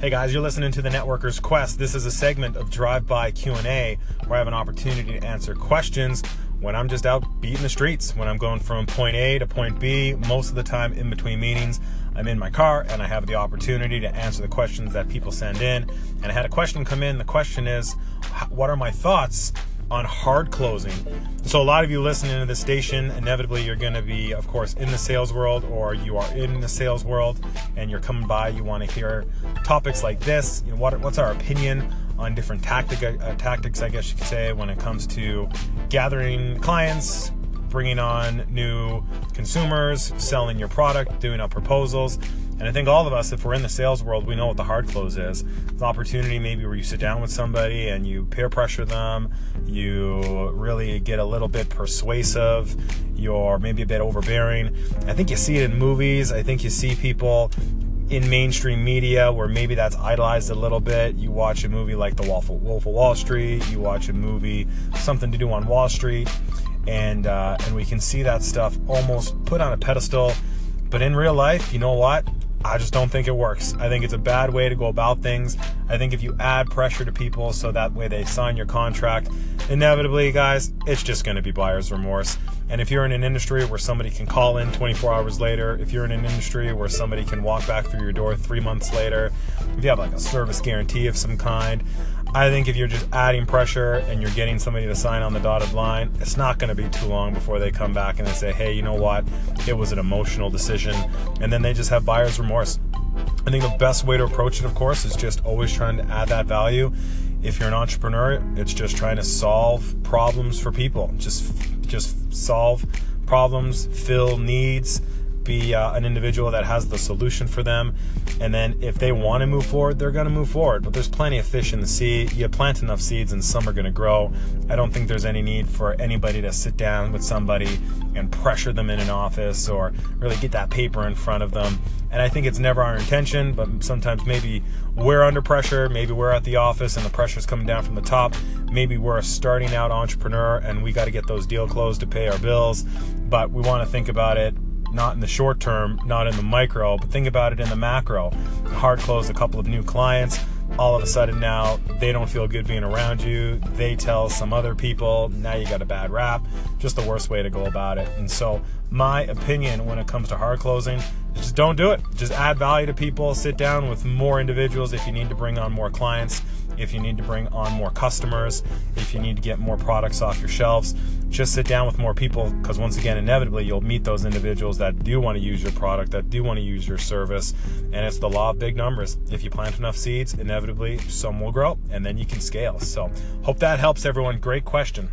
Hey guys, you're listening to the Networker's Quest. This is a segment of Drive-By Q&A where I have an opportunity to answer questions when I'm just out beating the streets, when I'm going from point A to point B, most of the time in between meetings. I'm in my car and I have the opportunity to answer the questions that people send in. And I had a question come in. The question is, what are my thoughts on hard closing. So, a lot of you listening to the station, inevitably you're going to be, of course, in the sales world or you are in the sales world and you're coming by. You want to hear topics like this. You know, what, what's our opinion on different tactic, uh, tactics, I guess you could say, when it comes to gathering clients, bringing on new consumers, selling your product, doing up proposals. And I think all of us, if we're in the sales world, we know what the hard close is. It's an opportunity maybe where you sit down with somebody and you peer pressure them, you really get a little bit persuasive, you're maybe a bit overbearing. I think you see it in movies. I think you see people in mainstream media where maybe that's idolized a little bit. You watch a movie like The Wolf of, Wolf of Wall Street, you watch a movie, Something to Do on Wall Street, and uh, and we can see that stuff almost put on a pedestal. But in real life, you know what? I just don't think it works. I think it's a bad way to go about things. I think if you add pressure to people so that way they sign your contract, inevitably, guys, it's just going to be buyer's remorse. And if you're in an industry where somebody can call in 24 hours later, if you're in an industry where somebody can walk back through your door three months later, if you have like a service guarantee of some kind, I think if you're just adding pressure and you're getting somebody to sign on the dotted line, it's not going to be too long before they come back and they say, hey, you know what? It was an emotional decision. And then they just have buyer's remorse. I think the best way to approach it, of course, is just always trying to add that value. If you're an entrepreneur, it's just trying to solve problems for people. Just, just solve problems, fill needs, be uh, an individual that has the solution for them. And then if they want to move forward, they're going to move forward. But there's plenty of fish in the sea. You plant enough seeds and some are going to grow. I don't think there's any need for anybody to sit down with somebody and pressure them in an office or really get that paper in front of them. And I think it's never our intention, but sometimes maybe we're under pressure. Maybe we're at the office and the pressure's coming down from the top. Maybe we're a starting out entrepreneur and we got to get those deal closed to pay our bills. But we want to think about it not in the short term, not in the micro, but think about it in the macro. Hard close a couple of new clients. All of a sudden now they don't feel good being around you. They tell some other people, now you got a bad rap. Just the worst way to go about it. And so, my opinion when it comes to hard closing just don't do it. Just add value to people. Sit down with more individuals if you need to bring on more clients, if you need to bring on more customers, if you need to get more products off your shelves. Just sit down with more people because once again, inevitably, you'll meet those individuals that do want to use your product, that do want to use your service. And it's the law of big numbers. If you plant enough seeds, inevitably some will grow and then you can scale. So, hope that helps everyone. Great question.